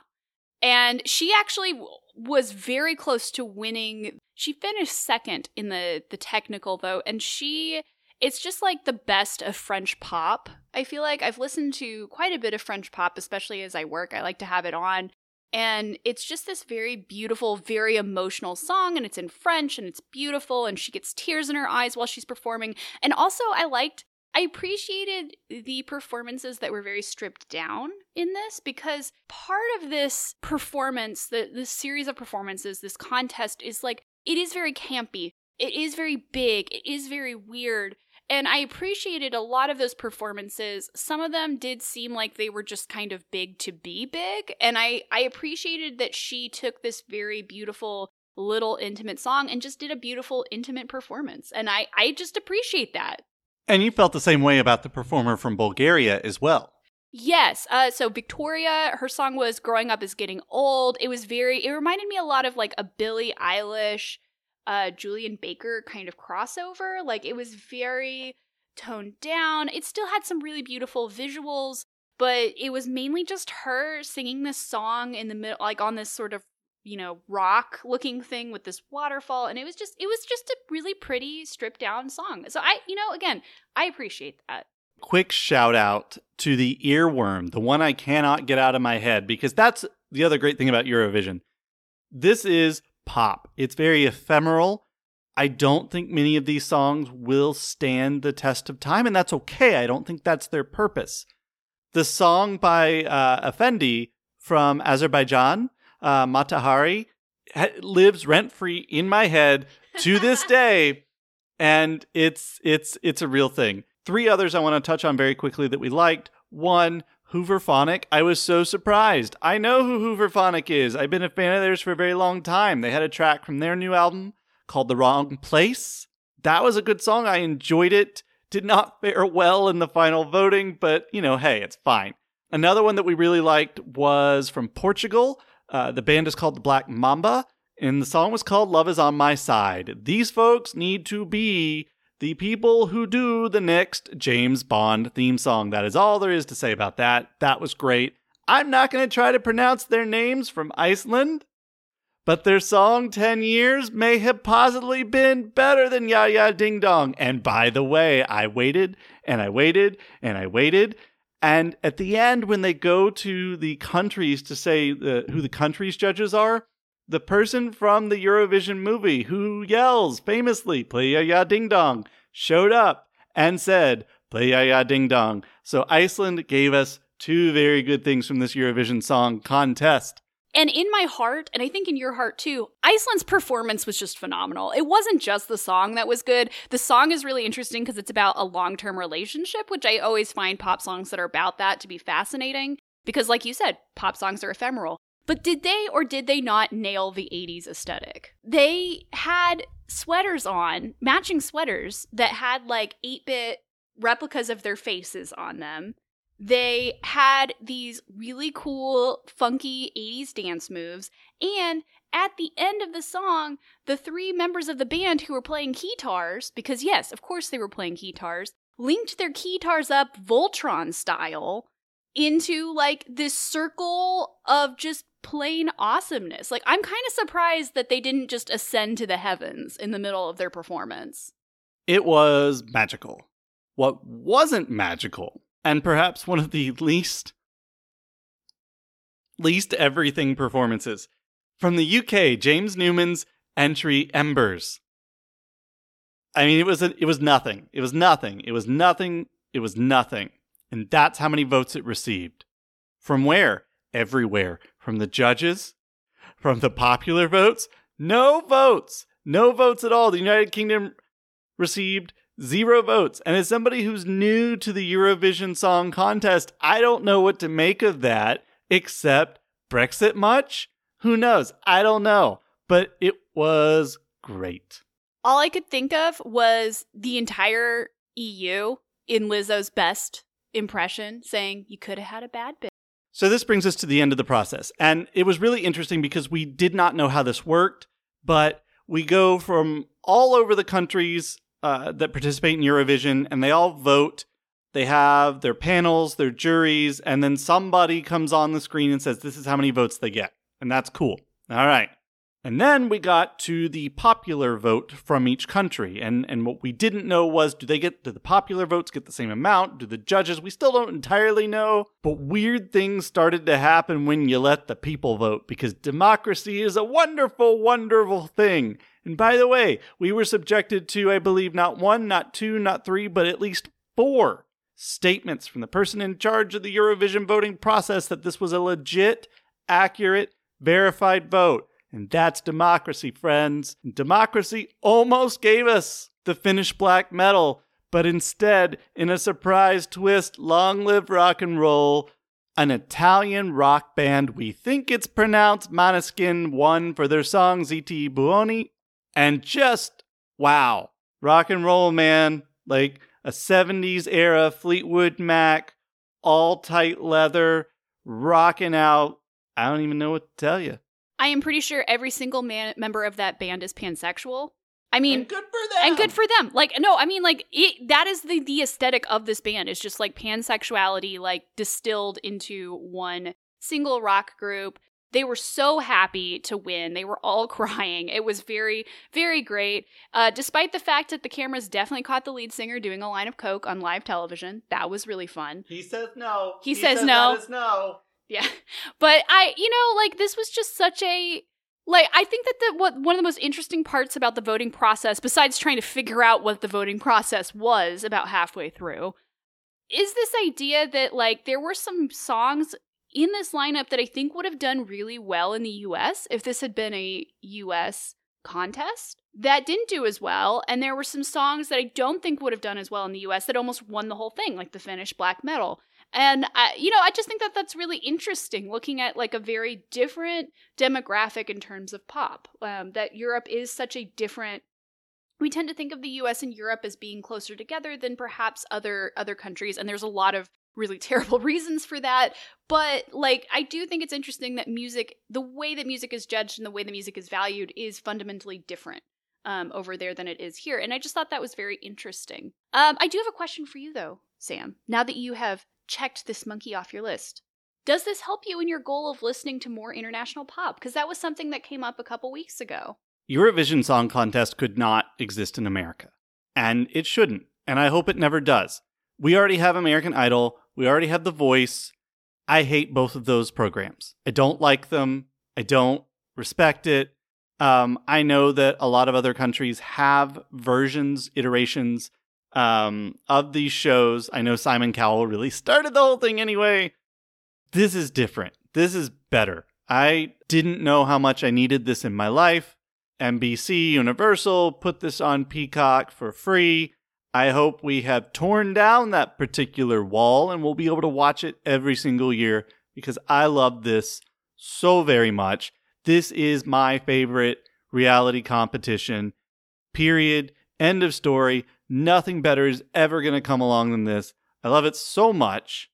And she actually was very close to winning. She finished second in the the technical vote and she it's just like the best of French pop. I feel like I've listened to quite a bit of French pop especially as I work. I like to have it on and it's just this very beautiful, very emotional song, and it's in French and it's beautiful, and she gets tears in her eyes while she's performing. And also, I liked I appreciated the performances that were very stripped down in this because part of this performance, the this series of performances, this contest is like it is very campy. It is very big. It is very weird. And I appreciated a lot of those performances. Some of them did seem like they were just kind of big to be big. And I, I appreciated that she took this very beautiful little intimate song and just did a beautiful intimate performance. And I, I just appreciate that. And you felt the same way about the performer from Bulgaria as well. Yes. Uh, so Victoria, her song was "Growing Up Is Getting Old." It was very. It reminded me a lot of like a Billie Eilish, uh, Julien Baker kind of crossover. Like it was very toned down. It still had some really beautiful visuals, but it was mainly just her singing this song in the middle, like on this sort of you know rock looking thing with this waterfall and it was just it was just a really pretty stripped down song. So i you know again i appreciate that. Quick shout out to the earworm the one i cannot get out of my head because that's the other great thing about eurovision. This is pop. It's very ephemeral. I don't think many of these songs will stand the test of time and that's okay. I don't think that's their purpose. The song by uh, Efendi from azerbaijan uh, Mata Hari ha- lives rent free in my head to this day, and it's it's it's a real thing. Three others I want to touch on very quickly that we liked. One, Hooverphonic. I was so surprised. I know who Hooverphonic is. I've been a fan of theirs for a very long time. They had a track from their new album called The Wrong Place. That was a good song. I enjoyed it. Did not fare well in the final voting, but you know, hey, it's fine. Another one that we really liked was from Portugal. Uh, the band is called the Black Mamba, and the song was called Love is on My Side. These folks need to be the people who do the next James Bond theme song. That is all there is to say about that. That was great. I'm not going to try to pronounce their names from Iceland, but their song 10 Years may have possibly been better than Ya Ya Ding Dong. And by the way, I waited and I waited and I waited and at the end, when they go to the countries to say the, who the country's judges are, the person from the Eurovision movie who yells famously, play ya ya ding dong, showed up and said, play ya ya ding dong. So Iceland gave us two very good things from this Eurovision song contest. And in my heart, and I think in your heart too, Iceland's performance was just phenomenal. It wasn't just the song that was good. The song is really interesting because it's about a long term relationship, which I always find pop songs that are about that to be fascinating. Because, like you said, pop songs are ephemeral. But did they or did they not nail the 80s aesthetic? They had sweaters on, matching sweaters that had like 8 bit replicas of their faces on them. They had these really cool, funky 80s dance moves. And at the end of the song, the three members of the band who were playing guitars, because yes, of course they were playing guitars, linked their guitars up Voltron style into like this circle of just plain awesomeness. Like, I'm kind of surprised that they didn't just ascend to the heavens in the middle of their performance. It was magical. What wasn't magical, and perhaps one of the least least everything performances from the UK, James Newman's entry Embers. I mean, it was a, it was nothing. It was nothing. It was nothing. It was nothing. And that's how many votes it received. From where? Everywhere. From the judges, from the popular votes, no votes. No votes at all. The United Kingdom received zero votes. And as somebody who's new to the Eurovision Song Contest, I don't know what to make of that except Brexit much? Who knows? I don't know. But it was great. All I could think of was the entire EU in Lizzo's best impression saying, You could have had a bad bit. So this brings us to the end of the process. And it was really interesting because we did not know how this worked, but we go from all over the countries uh, that participate in Eurovision and they all vote. They have their panels, their juries, and then somebody comes on the screen and says, This is how many votes they get. And that's cool. All right. And then we got to the popular vote from each country. And, and what we didn't know was do they get, do the popular votes get the same amount? Do the judges? We still don't entirely know. But weird things started to happen when you let the people vote because democracy is a wonderful, wonderful thing. And by the way, we were subjected to, I believe, not one, not two, not three, but at least four statements from the person in charge of the Eurovision voting process that this was a legit, accurate, verified vote. And that's democracy, friends. Democracy almost gave us the Finnish black metal, but instead, in a surprise twist, long live rock and roll, an Italian rock band, we think it's pronounced Måneskin, won for their song Zitti Buoni. And just, wow, rock and roll, man. Like a 70s era Fleetwood Mac, all tight leather, rocking out. I don't even know what to tell you. I am pretty sure every single man- member of that band is pansexual. I mean, And good for them. and good for them. Like, no, I mean, like it, that is the the aesthetic of this band. Is just like pansexuality, like distilled into one single rock group. They were so happy to win. They were all crying. It was very, very great. Uh, despite the fact that the cameras definitely caught the lead singer doing a line of coke on live television, that was really fun. He says no. He says no. that is no. Yeah. But I, you know, like this was just such a like I think that the what one of the most interesting parts about the voting process besides trying to figure out what the voting process was about halfway through is this idea that like there were some songs in this lineup that I think would have done really well in the US if this had been a US contest that didn't do as well and there were some songs that I don't think would have done as well in the US that almost won the whole thing like the Finnish black metal and I, you know, I just think that that's really interesting, looking at like a very different demographic in terms of pop. Um, that Europe is such a different. We tend to think of the U.S. and Europe as being closer together than perhaps other other countries, and there's a lot of really terrible reasons for that. But like, I do think it's interesting that music, the way that music is judged and the way the music is valued, is fundamentally different um, over there than it is here. And I just thought that was very interesting. Um, I do have a question for you though, Sam. Now that you have checked this monkey off your list. Does this help you in your goal of listening to more international pop? Because that was something that came up a couple weeks ago. Eurovision Song Contest could not exist in America. And it shouldn't. And I hope it never does. We already have American Idol. We already have The Voice. I hate both of those programs. I don't like them. I don't respect it. Um, I know that a lot of other countries have versions, iterations um, of these shows. I know Simon Cowell really started the whole thing anyway. This is different. This is better. I didn't know how much I needed this in my life. NBC Universal put this on Peacock for free. I hope we have torn down that particular wall and we'll be able to watch it every single year because I love this so very much. This is my favorite reality competition. Period. End of story. Nothing better is ever going to come along than this. I love it so much.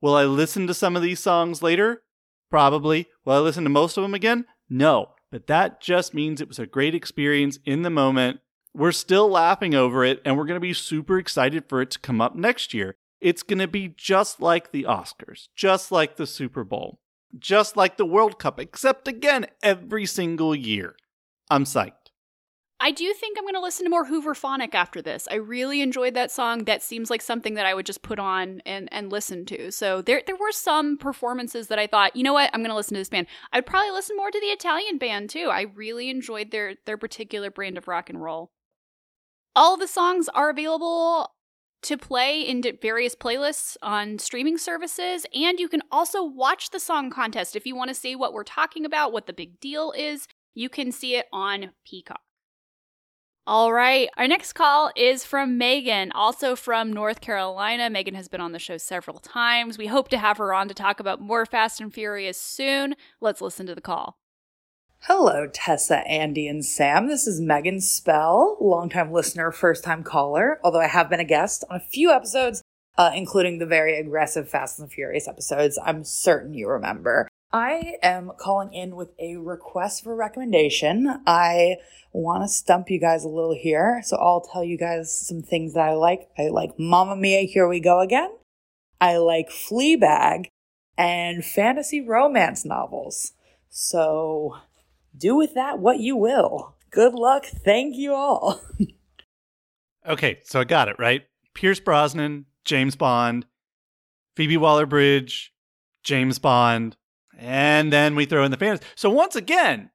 Will I listen to some of these songs later? Probably. Will I listen to most of them again? No. But that just means it was a great experience in the moment. We're still laughing over it, and we're going to be super excited for it to come up next year. It's going to be just like the Oscars, just like the Super Bowl, just like the World Cup, except again, every single year. I'm psyched. I do think I'm going to listen to more Hooverphonic after this. I really enjoyed that song. That seems like something that I would just put on and, and listen to. So there there were some performances that I thought, you know what, I'm going to listen to this band. I'd probably listen more to the Italian band too. I really enjoyed their their particular brand of rock and roll. All the songs are available to play in various playlists on streaming services, and you can also watch the song contest if you want to see what we're talking about, what the big deal is. You can see it on Peacock. All right. Our next call is from Megan, also from North Carolina. Megan has been on the show several times. We hope to have her on to talk about more Fast and Furious soon. Let's listen to the call. Hello, Tessa, Andy, and Sam. This is Megan Spell, longtime listener, first time caller, although I have been a guest on a few episodes, uh, including the very aggressive Fast and Furious episodes I'm certain you remember. I am calling in with a request for recommendation. I want to stump you guys a little here, so I'll tell you guys some things that I like. I like Mamma Mia, Here We Go Again. I like Fleabag and fantasy romance novels. So do with that what you will. Good luck. Thank you all. okay, so I got it, right? Pierce Brosnan, James Bond, Phoebe Waller Bridge, James Bond, and then we throw in the fantasy. So once again,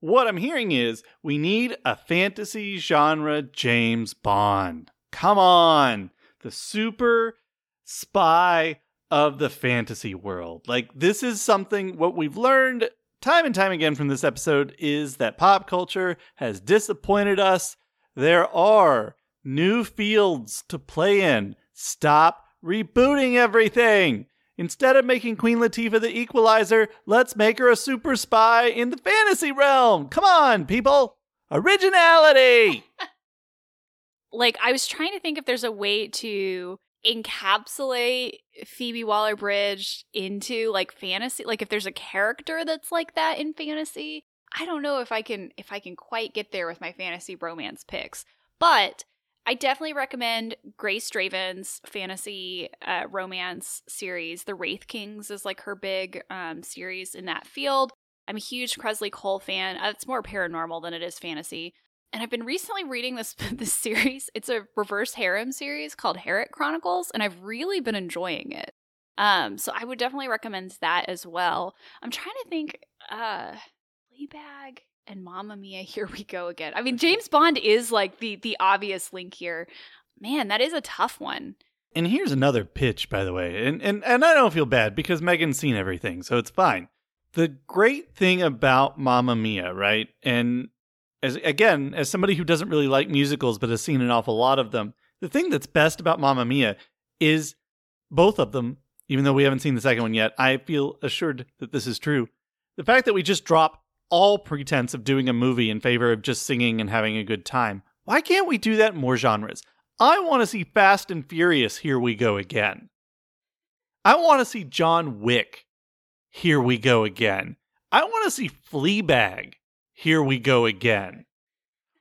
what I'm hearing is we need a fantasy genre James Bond. Come on. The super spy of the fantasy world. Like, this is something, what we've learned time and time again from this episode is that pop culture has disappointed us. There are new fields to play in. Stop rebooting everything. Instead of making Queen Latifah the equalizer, let's make her a super spy in the fantasy realm. Come on, people. Originality. like, I was trying to think if there's a way to encapsulate Phoebe Waller Bridge into like fantasy like if there's a character that's like that in fantasy I don't know if I can if I can quite get there with my fantasy romance picks. But I definitely recommend Grace Draven's fantasy uh, romance series. The Wraith Kings is like her big um, series in that field. I'm a huge Kresley Cole fan. Uh, it's more paranormal than it is fantasy and I've been recently reading this this series. It's a reverse harem series called Harriet Chronicles, and I've really been enjoying it. Um, so I would definitely recommend that as well. I'm trying to think, uh, Fleabag and Mamma Mia. Here we go again. I mean, James Bond is like the the obvious link here. Man, that is a tough one. And here's another pitch, by the way, and and and I don't feel bad because Megan's seen everything, so it's fine. The great thing about Mamma Mia, right, and as again, as somebody who doesn't really like musicals but has seen an awful lot of them, the thing that's best about Mamma Mia is both of them, even though we haven't seen the second one yet, I feel assured that this is true. The fact that we just drop all pretense of doing a movie in favor of just singing and having a good time. Why can't we do that in more genres? I want to see Fast and Furious, here we go again. I want to see John Wick, here we go again. I want to see Fleabag, here we go again.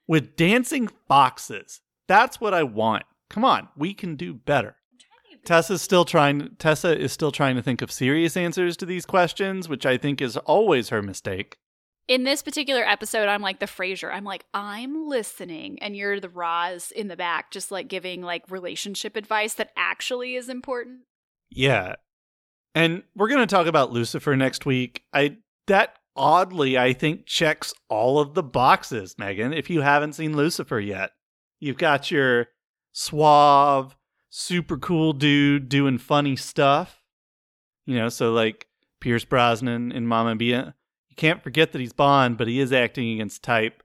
With dancing foxes. That's what I want. Come on, we can do better. Tessa's still trying Tessa is still trying to think of serious answers to these questions, which I think is always her mistake. In this particular episode, I'm like the Frasier. I'm like, I'm listening, and you're the Roz in the back, just like giving like relationship advice that actually is important. Yeah. And we're gonna talk about Lucifer next week. I that oddly, I think checks all of the boxes, Megan, if you haven't seen Lucifer yet. You've got your suave, super cool dude doing funny stuff. You know, so like Pierce Brosnan in Mamma Mia. You can't forget that he's Bond, but he is acting against type.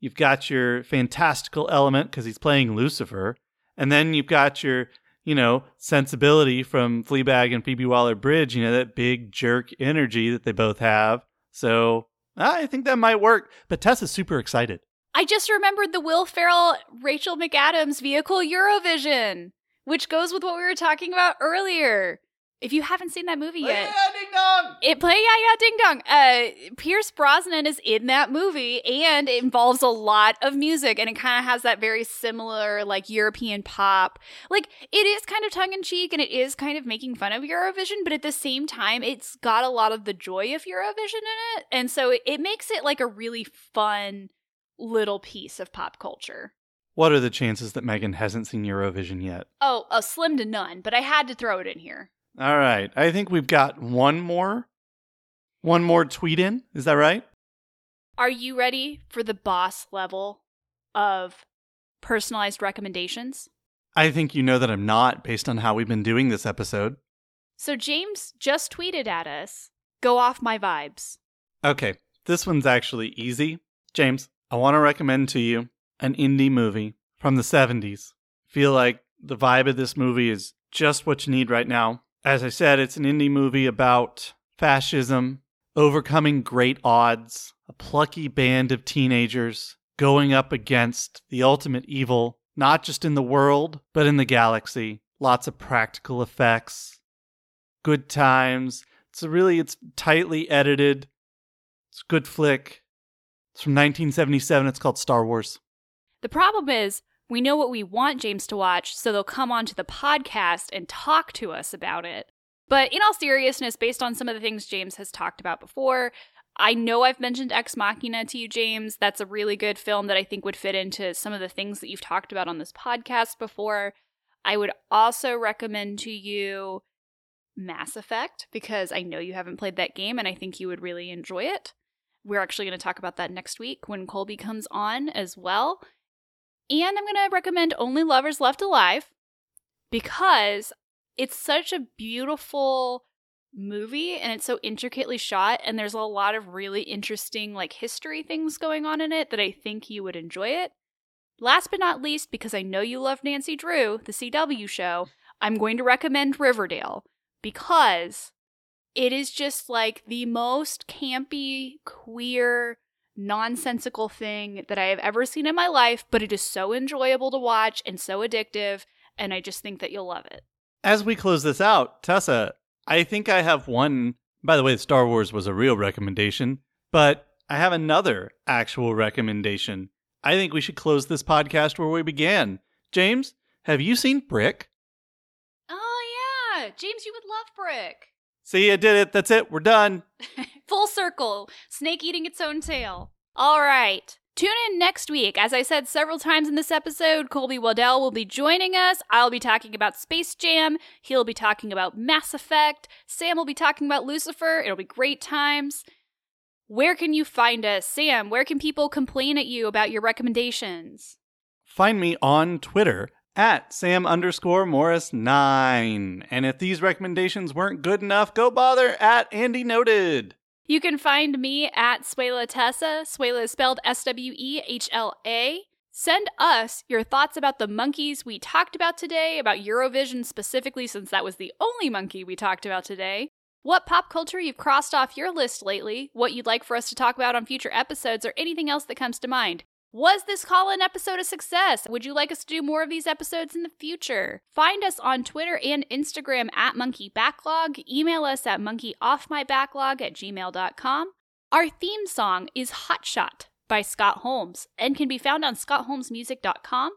You've got your fantastical element because he's playing Lucifer. And then you've got your you know, sensibility from Fleabag and Phoebe Waller Bridge, you know, that big jerk energy that they both have. So I think that might work. But Tessa's super excited. I just remembered the Will Ferrell, Rachel McAdams vehicle Eurovision, which goes with what we were talking about earlier. If you haven't seen that movie yet, ding dong! it play yeah yeah ding dong. Uh, Pierce Brosnan is in that movie, and it involves a lot of music, and it kind of has that very similar like European pop. Like it is kind of tongue in cheek, and it is kind of making fun of Eurovision, but at the same time, it's got a lot of the joy of Eurovision in it, and so it, it makes it like a really fun little piece of pop culture. What are the chances that Megan hasn't seen Eurovision yet? Oh, a slim to none, but I had to throw it in here. All right. I think we've got one more. One more tweet in. Is that right? Are you ready for the boss level of personalized recommendations? I think you know that I'm not based on how we've been doing this episode. So James just tweeted at us, "Go off my vibes." Okay. This one's actually easy. James, I want to recommend to you an indie movie from the 70s. Feel like the vibe of this movie is just what you need right now. As I said, it's an indie movie about fascism, overcoming great odds, a plucky band of teenagers going up against the ultimate evil, not just in the world, but in the galaxy. Lots of practical effects, good times. It's really it's tightly edited. It's a good flick. It's from 1977. It's called Star Wars. The problem is, we know what we want James to watch, so they'll come onto the podcast and talk to us about it. But in all seriousness, based on some of the things James has talked about before, I know I've mentioned Ex Machina to you, James. That's a really good film that I think would fit into some of the things that you've talked about on this podcast before. I would also recommend to you Mass Effect because I know you haven't played that game and I think you would really enjoy it. We're actually going to talk about that next week when Colby comes on as well. And I'm going to recommend Only Lovers Left Alive because it's such a beautiful movie and it's so intricately shot and there's a lot of really interesting like history things going on in it that I think you would enjoy it. Last but not least, because I know you love Nancy Drew, the CW show, I'm going to recommend Riverdale because it is just like the most campy, queer, nonsensical thing that I have ever seen in my life, but it is so enjoyable to watch and so addictive, and I just think that you'll love it. As we close this out, Tessa, I think I have one. By the way, Star Wars was a real recommendation, but I have another actual recommendation. I think we should close this podcast where we began. James, have you seen Brick? Oh, yeah. James, you would love Brick. See, I did it. That's it. We're done. Full circle. Snake eating its own tail. All right. Tune in next week. As I said several times in this episode, Colby Waddell will be joining us. I'll be talking about Space Jam. He'll be talking about Mass Effect. Sam will be talking about Lucifer. It'll be great times. Where can you find us? Sam, where can people complain at you about your recommendations? Find me on Twitter at Sam underscore Morris nine. And if these recommendations weren't good enough, go bother at Andy Noted. You can find me at Swehla Tessa. Swehla is spelled S W E H L A. Send us your thoughts about the monkeys we talked about today, about Eurovision specifically, since that was the only monkey we talked about today. What pop culture you've crossed off your list lately, what you'd like for us to talk about on future episodes, or anything else that comes to mind. Was this call in episode a success? Would you like us to do more of these episodes in the future? Find us on Twitter and Instagram at Monkey Backlog. Email us at monkeyoffmybacklog at gmail.com. Our theme song is Hot Shot by Scott Holmes and can be found on scottholmesmusic.com.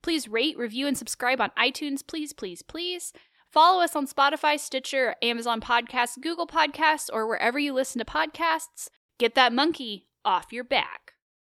Please rate, review, and subscribe on iTunes, please, please, please. Follow us on Spotify, Stitcher, Amazon Podcasts, Google Podcasts, or wherever you listen to podcasts. Get that monkey off your back.